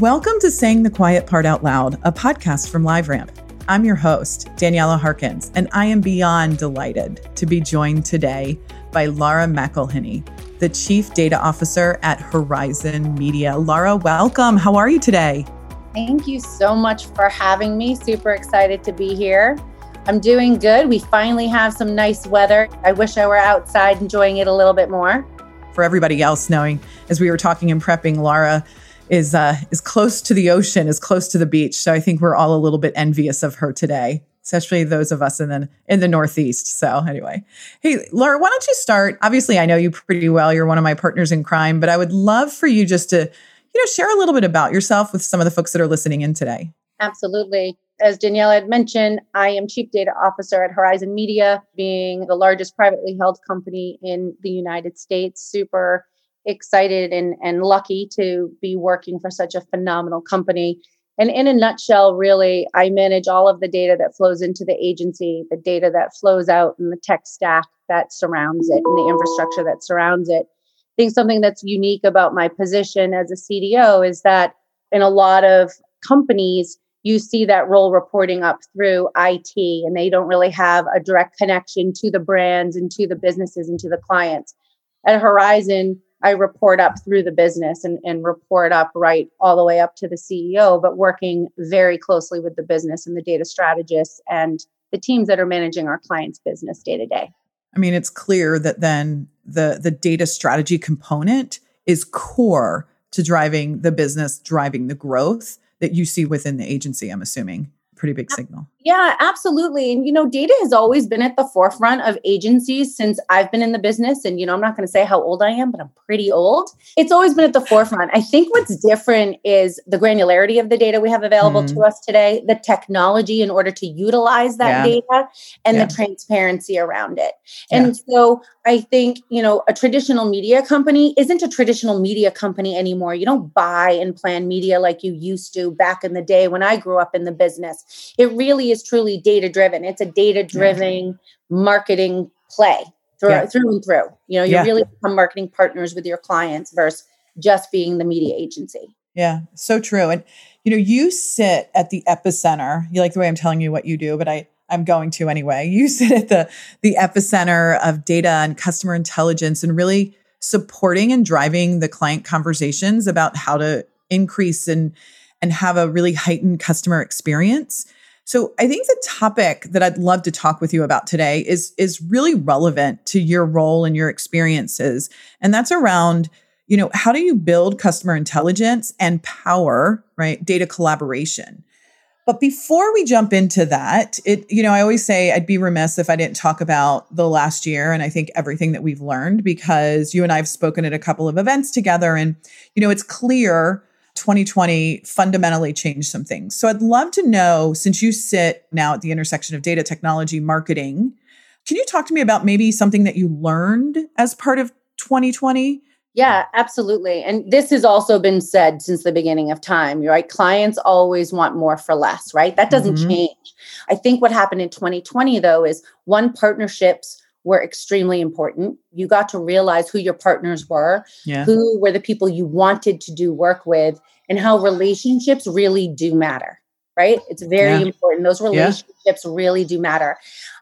Welcome to Saying the Quiet Part Out Loud, a podcast from LiveRamp. I'm your host, Daniela Harkins, and I am beyond delighted to be joined today by Laura McElhinney, the Chief Data Officer at Horizon Media. Laura, welcome. How are you today? Thank you so much for having me. Super excited to be here. I'm doing good. We finally have some nice weather. I wish I were outside enjoying it a little bit more. For everybody else knowing, as we were talking and prepping, Laura is uh, is close to the ocean, is close to the beach. So I think we're all a little bit envious of her today, especially those of us in the in the Northeast. So anyway, hey Laura, why don't you start? Obviously, I know you pretty well. You're one of my partners in crime, but I would love for you just to you know share a little bit about yourself with some of the folks that are listening in today. Absolutely. As Danielle had mentioned, I am Chief Data Officer at Horizon Media, being the largest privately held company in the United States. Super excited and, and lucky to be working for such a phenomenal company. And in a nutshell, really, I manage all of the data that flows into the agency, the data that flows out, and the tech stack that surrounds it, and the infrastructure that surrounds it. I think something that's unique about my position as a CDO is that in a lot of companies, you see that role reporting up through IT, and they don't really have a direct connection to the brands and to the businesses and to the clients. At Horizon, I report up through the business and, and report up right all the way up to the CEO, but working very closely with the business and the data strategists and the teams that are managing our clients' business day to day. I mean, it's clear that then the the data strategy component is core to driving the business, driving the growth that you see within the agency, I'm assuming pretty big signal. Yeah, absolutely. And, you know, data has always been at the forefront of agencies since I've been in the business. And, you know, I'm not going to say how old I am, but I'm pretty old. It's always been at the forefront. I think what's different is the granularity of the data we have available mm-hmm. to us today, the technology in order to utilize that yeah. data, and yeah. the transparency around it. And yeah. so I think, you know, a traditional media company isn't a traditional media company anymore. You don't buy and plan media like you used to back in the day when I grew up in the business. It really is truly data driven. It's a data driven marketing play through, yeah. through and through. You know, you yeah. really become marketing partners with your clients versus just being the media agency. Yeah, so true. And you know, you sit at the epicenter. You like the way I'm telling you what you do, but I I'm going to anyway. You sit at the the epicenter of data and customer intelligence and really supporting and driving the client conversations about how to increase and and have a really heightened customer experience. So I think the topic that I'd love to talk with you about today is is really relevant to your role and your experiences. And that's around you know how do you build customer intelligence and power right? Data collaboration. But before we jump into that, it you know, I always say I'd be remiss if I didn't talk about the last year and I think everything that we've learned because you and I have spoken at a couple of events together and you know, it's clear 2020 fundamentally changed some things. So I'd love to know since you sit now at the intersection of data technology marketing, can you talk to me about maybe something that you learned as part of 2020 yeah, absolutely. And this has also been said since the beginning of time, right? Clients always want more for less, right? That doesn't mm-hmm. change. I think what happened in 2020, though, is one, partnerships were extremely important. You got to realize who your partners were, yeah. who were the people you wanted to do work with, and how relationships really do matter, right? It's very yeah. important. Those relationships yeah. really do matter.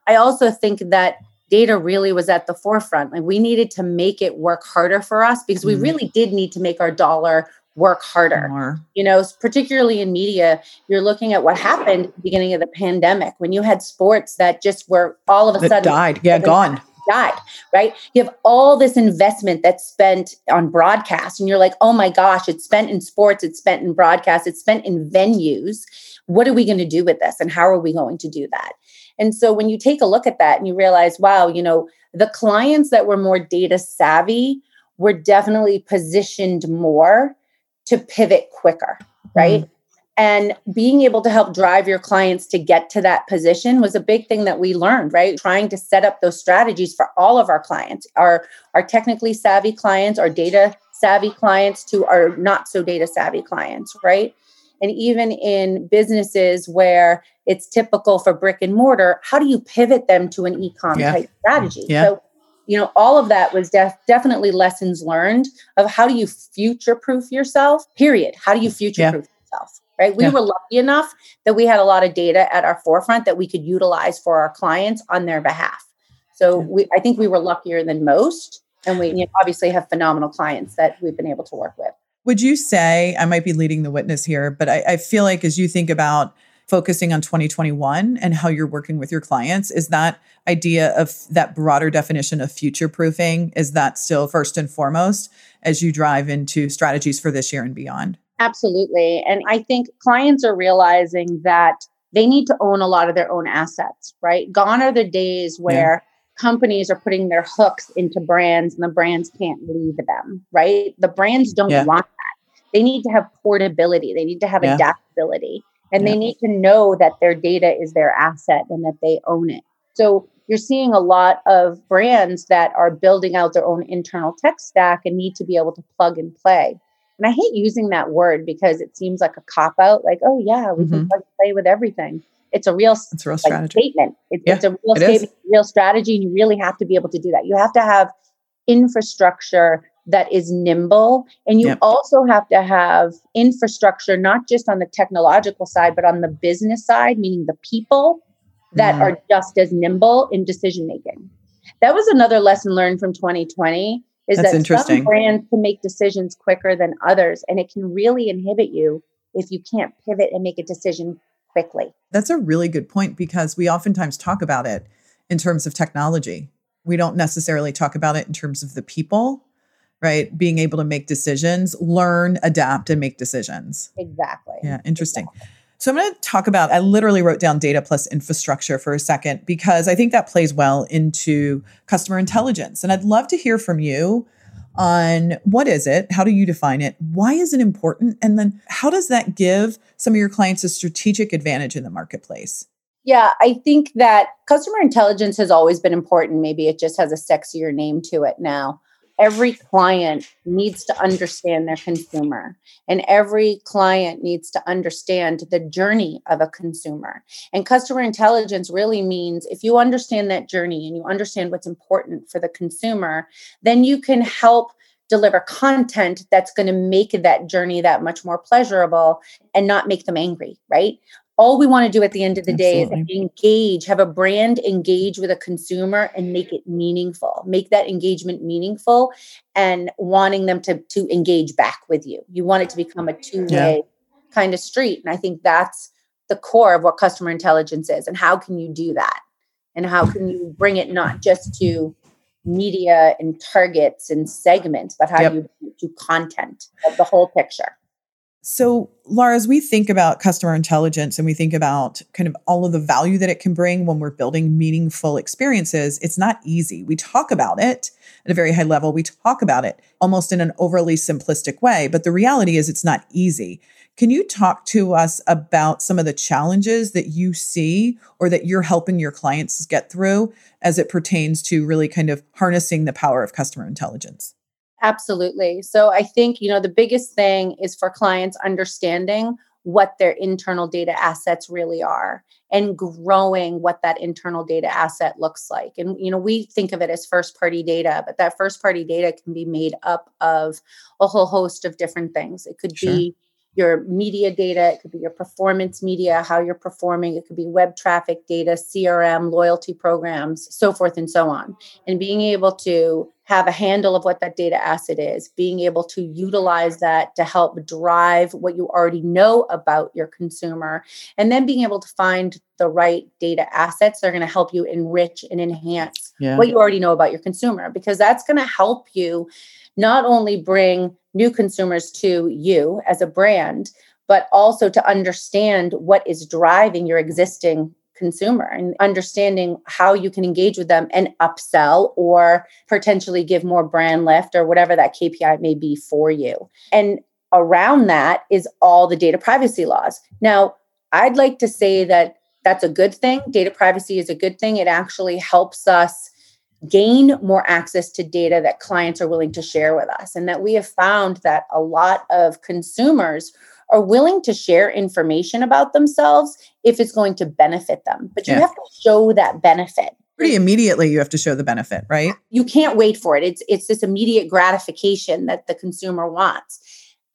I also think that data really was at the forefront. Like we needed to make it work harder for us because we mm. really did need to make our dollar work harder. More. You know, particularly in media, you're looking at what happened at the beginning of the pandemic when you had sports that just were all of a that sudden died. Yeah, gone. Died, right? You have all this investment that's spent on broadcast, and you're like, oh my gosh, it's spent in sports, it's spent in broadcast, it's spent in venues. What are we going to do with this? And how are we going to do that? And so when you take a look at that and you realize, wow, you know, the clients that were more data savvy were definitely positioned more to pivot quicker, right? Mm-hmm. And being able to help drive your clients to get to that position was a big thing that we learned, right? Trying to set up those strategies for all of our clients, our, our technically savvy clients, our data savvy clients to our not so data savvy clients, right? And even in businesses where it's typical for brick and mortar, how do you pivot them to an e-com yeah. type strategy? Yeah. So you know, all of that was def- definitely lessons learned of how do you future proof yourself, period. How do you future proof yeah. yourself? Right. We yeah. were lucky enough that we had a lot of data at our forefront that we could utilize for our clients on their behalf. So yeah. we, I think we were luckier than most. And we you know, obviously have phenomenal clients that we've been able to work with. Would you say, I might be leading the witness here, but I, I feel like as you think about focusing on 2021 and how you're working with your clients, is that idea of that broader definition of future proofing, is that still first and foremost as you drive into strategies for this year and beyond? Absolutely. And I think clients are realizing that they need to own a lot of their own assets, right? Gone are the days where yeah companies are putting their hooks into brands and the brands can't leave them, right? The brands don't yeah. want that. They need to have portability, they need to have yeah. adaptability, and yeah. they need to know that their data is their asset and that they own it. So you're seeing a lot of brands that are building out their own internal tech stack and need to be able to plug and play. And I hate using that word because it seems like a cop out, like, oh, yeah, we mm-hmm. can plug and play with everything it's a real, it's a real like, statement. It, yeah, it's a real statement, real strategy, and you really have to be able to do that. You have to have infrastructure that is nimble, and you yep. also have to have infrastructure not just on the technological side, but on the business side, meaning the people that mm. are just as nimble in decision making. That was another lesson learned from 2020 is That's that some brands can make decisions quicker than others and it can really inhibit you if you can't pivot and make a decision quickly. That's a really good point because we oftentimes talk about it in terms of technology. We don't necessarily talk about it in terms of the people, right? Being able to make decisions, learn, adapt, and make decisions. Exactly. Yeah, interesting. Exactly. So I'm going to talk about, I literally wrote down data plus infrastructure for a second because I think that plays well into customer intelligence. And I'd love to hear from you on what is it? How do you define it? Why is it important? And then how does that give some of your clients a strategic advantage in the marketplace? Yeah, I think that customer intelligence has always been important. Maybe it just has a sexier name to it now every client needs to understand their consumer and every client needs to understand the journey of a consumer. And customer intelligence really means if you understand that journey and you understand what's important for the consumer then you can help deliver content that's going to make that journey that much more pleasurable and not make them angry right all we want to do at the end of the Absolutely. day is engage, have a brand engage with a consumer and make it meaningful, make that engagement meaningful and wanting them to, to engage back with you. You want it to become a two way yeah. kind of street. And I think that's the core of what customer intelligence is. And how can you do that? And how can you bring it not just to media and targets and segments, but how yep. do you do content of the whole picture? So, Laura, as we think about customer intelligence and we think about kind of all of the value that it can bring when we're building meaningful experiences, it's not easy. We talk about it at a very high level. We talk about it almost in an overly simplistic way, but the reality is it's not easy. Can you talk to us about some of the challenges that you see or that you're helping your clients get through as it pertains to really kind of harnessing the power of customer intelligence? Absolutely. So I think, you know, the biggest thing is for clients understanding what their internal data assets really are and growing what that internal data asset looks like. And you know, we think of it as first party data, but that first party data can be made up of a whole host of different things. It could sure. be your media data, it could be your performance media, how you're performing, it could be web traffic data, CRM, loyalty programs, so forth and so on. And being able to have a handle of what that data asset is, being able to utilize that to help drive what you already know about your consumer, and then being able to find the right data assets that are going to help you enrich and enhance yeah. what you already know about your consumer, because that's going to help you not only bring new consumers to you as a brand, but also to understand what is driving your existing consumer and understanding how you can engage with them and upsell or potentially give more brand lift or whatever that KPI may be for you. And around that is all the data privacy laws. Now, I'd like to say that that's a good thing. Data privacy is a good thing. It actually helps us gain more access to data that clients are willing to share with us. And that we have found that a lot of consumers are willing to share information about themselves if it's going to benefit them. But you yeah. have to show that benefit. pretty immediately you have to show the benefit, right? You can't wait for it. It's it's this immediate gratification that the consumer wants.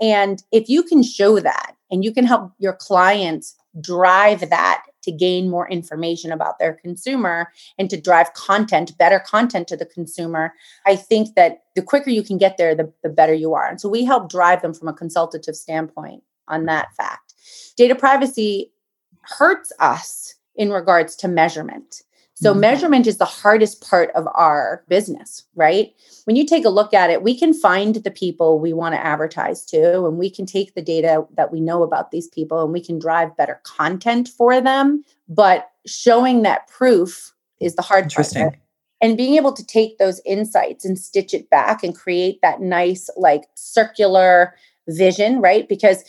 And if you can show that and you can help your clients drive that to gain more information about their consumer and to drive content, better content to the consumer, I think that the quicker you can get there, the, the better you are. And so we help drive them from a consultative standpoint on that fact. Data privacy hurts us in regards to measurement. So, mm-hmm. measurement is the hardest part of our business, right? When you take a look at it, we can find the people we want to advertise to, and we can take the data that we know about these people and we can drive better content for them. But showing that proof is the hard part. And being able to take those insights and stitch it back and create that nice, like circular vision, right? Because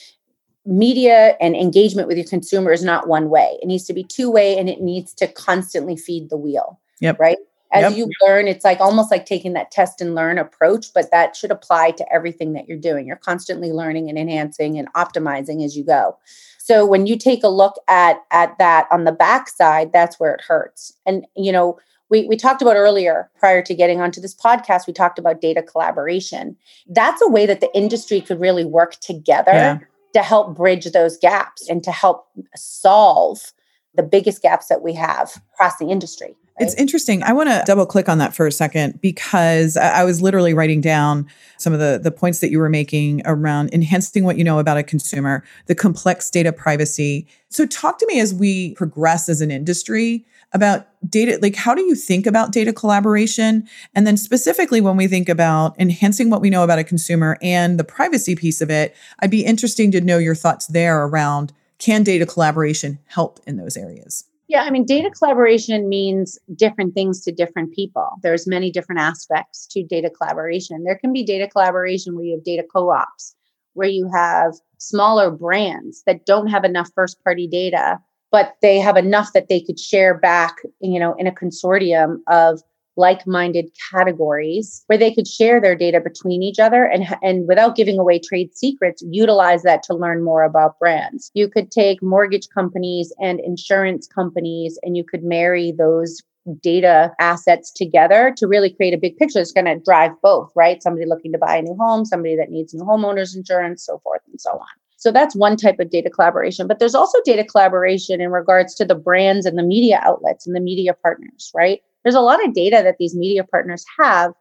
media and engagement with your consumer is not one way. It needs to be two way and it needs to constantly feed the wheel. Yep. Right. As yep. you learn, it's like almost like taking that test and learn approach, but that should apply to everything that you're doing. You're constantly learning and enhancing and optimizing as you go. So when you take a look at at that on the backside, that's where it hurts. And you know, we, we talked about earlier prior to getting onto this podcast, we talked about data collaboration. That's a way that the industry could really work together yeah to help bridge those gaps and to help solve the biggest gaps that we have across the industry. It's interesting. I want to double click on that for a second because I was literally writing down some of the, the points that you were making around enhancing what you know about a consumer, the complex data privacy. So, talk to me as we progress as an industry about data like how do you think about data collaboration and then specifically when we think about enhancing what we know about a consumer and the privacy piece of it i'd be interesting to know your thoughts there around can data collaboration help in those areas yeah i mean data collaboration means different things to different people. There's many different aspects to data collaboration. There can be data collaboration where you have data co-ops where you have smaller brands that don't have enough first party data but they have enough that they could share back, you know, in a consortium of like-minded categories where they could share their data between each other and and without giving away trade secrets utilize that to learn more about brands you could take mortgage companies and insurance companies and you could marry those data assets together to really create a big picture it's going to drive both right somebody looking to buy a new home somebody that needs new homeowners insurance so forth and so on so that's one type of data collaboration. But there's also data collaboration in regards to the brands and the media outlets and the media partners, right? There's a lot of data that these media partners have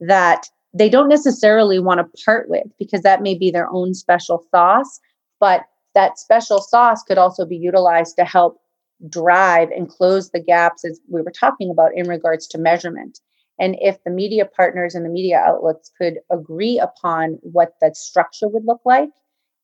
that they don't necessarily want to part with because that may be their own special sauce. But that special sauce could also be utilized to help drive and close the gaps as we were talking about in regards to measurement. And if the media partners and the media outlets could agree upon what that structure would look like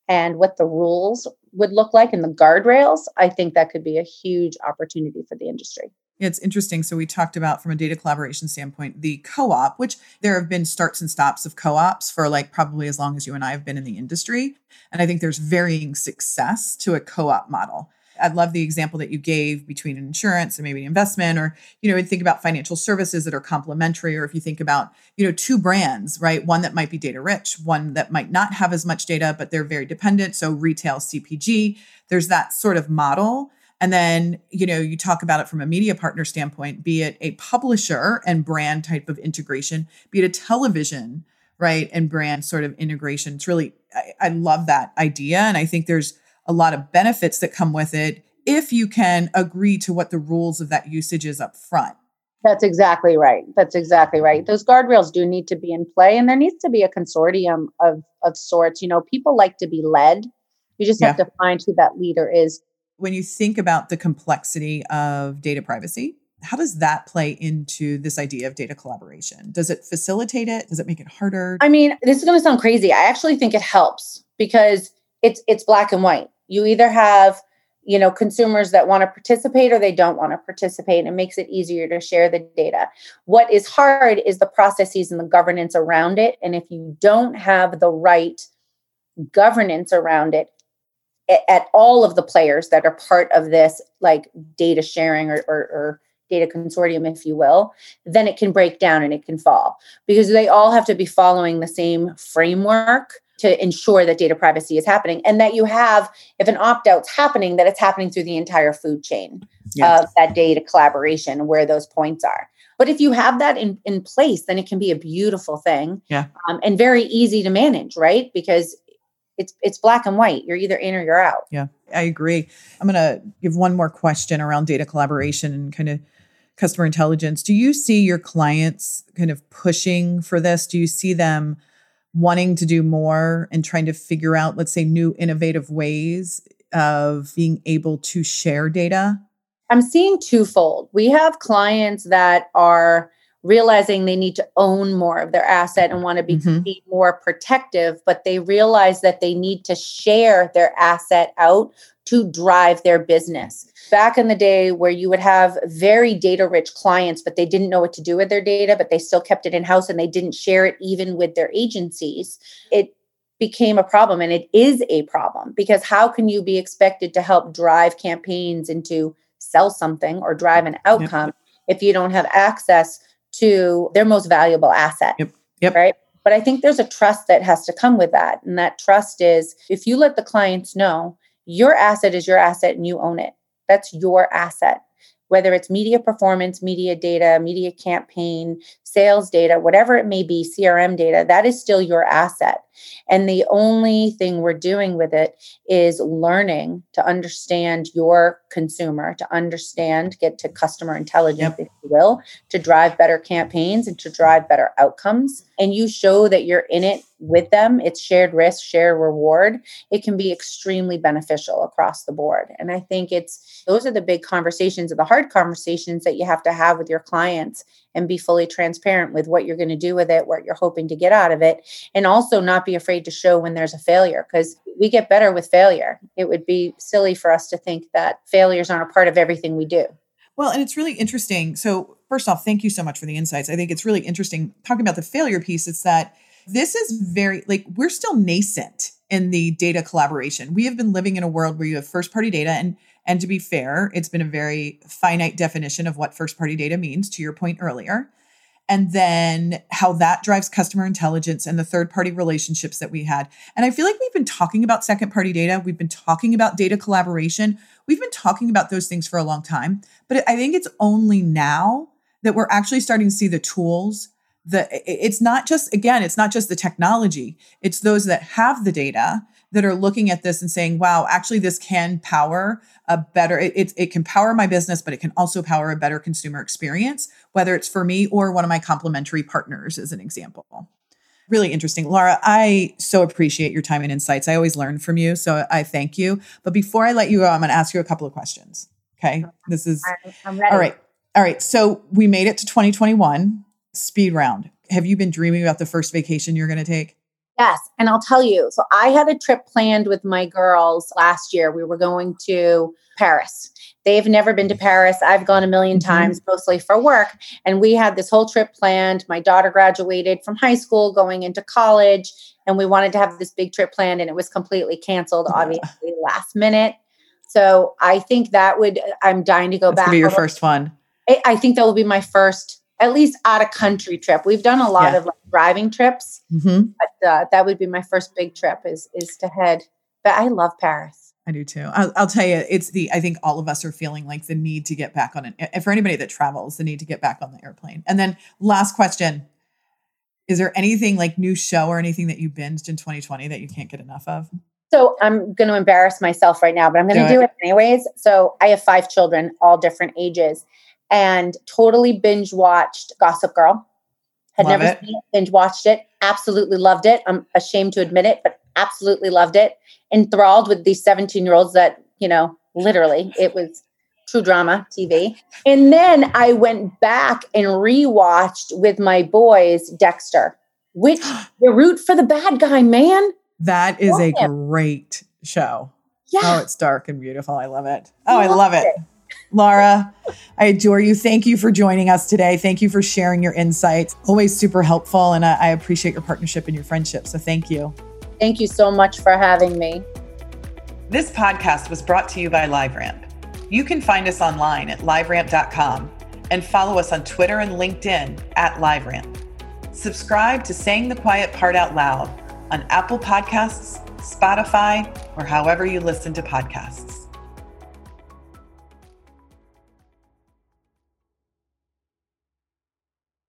and what the rules would look like and the guardrails, I think that could be a huge opportunity for the industry. It's interesting. So, we talked about from a data collaboration standpoint, the co op, which there have been starts and stops of co ops for like probably as long as you and I have been in the industry. And I think there's varying success to a co op model. I love the example that you gave between an insurance and maybe an investment, or you know, think about financial services that are complementary, or if you think about you know two brands, right? One that might be data rich, one that might not have as much data, but they're very dependent. So retail CPG, there's that sort of model. And then, you know, you talk about it from a media partner standpoint, be it a publisher and brand type of integration, be it a television, right? And brand sort of integration. It's really, I, I love that idea. And I think there's a lot of benefits that come with it if you can agree to what the rules of that usage is up front. That's exactly right. That's exactly right. Those guardrails do need to be in play, and there needs to be a consortium of of sorts. You know, people like to be led. You just have to find who that leader is. When you think about the complexity of data privacy, how does that play into this idea of data collaboration? Does it facilitate it? Does it make it harder? I mean, this is going to sound crazy. I actually think it helps because it's it's black and white. You either have you know consumers that want to participate or they don't want to participate and it makes it easier to share the data what is hard is the processes and the governance around it and if you don't have the right governance around it at all of the players that are part of this like data sharing or, or, or data consortium if you will then it can break down and it can fall because they all have to be following the same framework to ensure that data privacy is happening and that you have if an opt-out's happening that it's happening through the entire food chain of that data collaboration where those points are. But if you have that in, in place then it can be a beautiful thing yeah. um, and very easy to manage right? Because it's it's black and white. You're either in or you're out. Yeah i agree. I'm going to give one more question around data collaboration and kind of customer intelligence. Do you see your clients kind of pushing for this? Do you see them wanting to do more and trying to figure out, let's say, new innovative ways of being able to share data? I'm seeing twofold. We have clients that are realizing they need to own more of their asset and want to be, mm-hmm. be, more protective, but they realize that they need to share their asset out to drive their business. Back in the day, where you would have very data rich clients, but they didn't know what to do with their data, but they still kept it in house and they didn't share it even with their agencies, it became a problem. And it is a problem because how can you be expected to help drive campaigns into sell something or drive an outcome yep. if you don't have access to their most valuable asset? Yep. Yep. Right. But I think there's a trust that has to come with that. And that trust is if you let the clients know your asset is your asset and you own it. That's your asset whether it's media performance, media data, media campaign, sales data, whatever it may be, CRM data, that is still your asset. And the only thing we're doing with it is learning to understand your consumer, to understand, get to customer intelligence, yep. if you will, to drive better campaigns and to drive better outcomes. And you show that you're in it with them, it's shared risk, shared reward. It can be extremely beneficial across the board. And I think it's those are the big conversations and the hard conversations that you have to have with your clients and be fully transparent with what you're going to do with it, what you're hoping to get out of it, and also not be afraid to show when there's a failure because we get better with failure. It would be silly for us to think that failures aren't a part of everything we do. Well, and it's really interesting. So, first off, thank you so much for the insights. I think it's really interesting talking about the failure piece. It's that this is very, like, we're still nascent in the data collaboration. We have been living in a world where you have first party data and and to be fair, it's been a very finite definition of what first party data means, to your point earlier. And then how that drives customer intelligence and the third party relationships that we had. And I feel like we've been talking about second party data. We've been talking about data collaboration. We've been talking about those things for a long time. But I think it's only now that we're actually starting to see the tools the it's not just again it's not just the technology it's those that have the data that are looking at this and saying, wow, actually, this can power a better, it, it, it, can power my business, but it can also power a better consumer experience, whether it's for me or one of my complementary partners, as an example. Really interesting. Laura, I so appreciate your time and insights. I always learn from you. So I thank you. But before I let you go, I'm going to ask you a couple of questions. Okay. This is all right. All right. So we made it to 2021 speed round. Have you been dreaming about the first vacation you're going to take? Yes. And I'll tell you, so I had a trip planned with my girls last year. We were going to Paris. They've never been to Paris. I've gone a 1000000 mm-hmm. times, mostly for work. And we had this whole trip planned. My daughter graduated from high school, going into college, and we wanted to have this big trip planned, and it was completely canceled, obviously, last minute. So I think that would, I'm dying to go That's back. Be your first one. I think that will be my first at least out of country trip. We've done a lot yeah. of like driving trips, mm-hmm. but uh, that would be my first big trip is is to head. But I love Paris. I do too. I'll, I'll, tell you, it's the. I think all of us are feeling like the need to get back on it. For anybody that travels, the need to get back on the airplane. And then last question: Is there anything like new show or anything that you binged in 2020 that you can't get enough of? So I'm going to embarrass myself right now, but I'm going to do, do it anyways. So I have five children, all different ages, and totally binge watched Gossip Girl. Had Love never it. seen it, binge watched it, absolutely loved it. I'm ashamed to admit it, but absolutely loved it. Enthralled with these 17 year olds that, you know, literally it was true drama TV. And then I went back and rewatched with my boys Dexter, which you root for the bad guy, man. That is a him. great show. Oh, yeah. Oh, it's dark and beautiful. I love it. Oh, I love it. it. Laura, I adore you. Thank you for joining us today. Thank you for sharing your insights. Always super helpful. And I, I appreciate your partnership and your friendship. So thank you. Thank you so much for having me. This podcast was brought to you by LiveRamp. You can find us online at liveramp.com and follow us on Twitter and LinkedIn at LiveRamp. Subscribe to Saying the Quiet Part Out Loud on Apple Podcasts, Spotify, or however you listen to podcasts.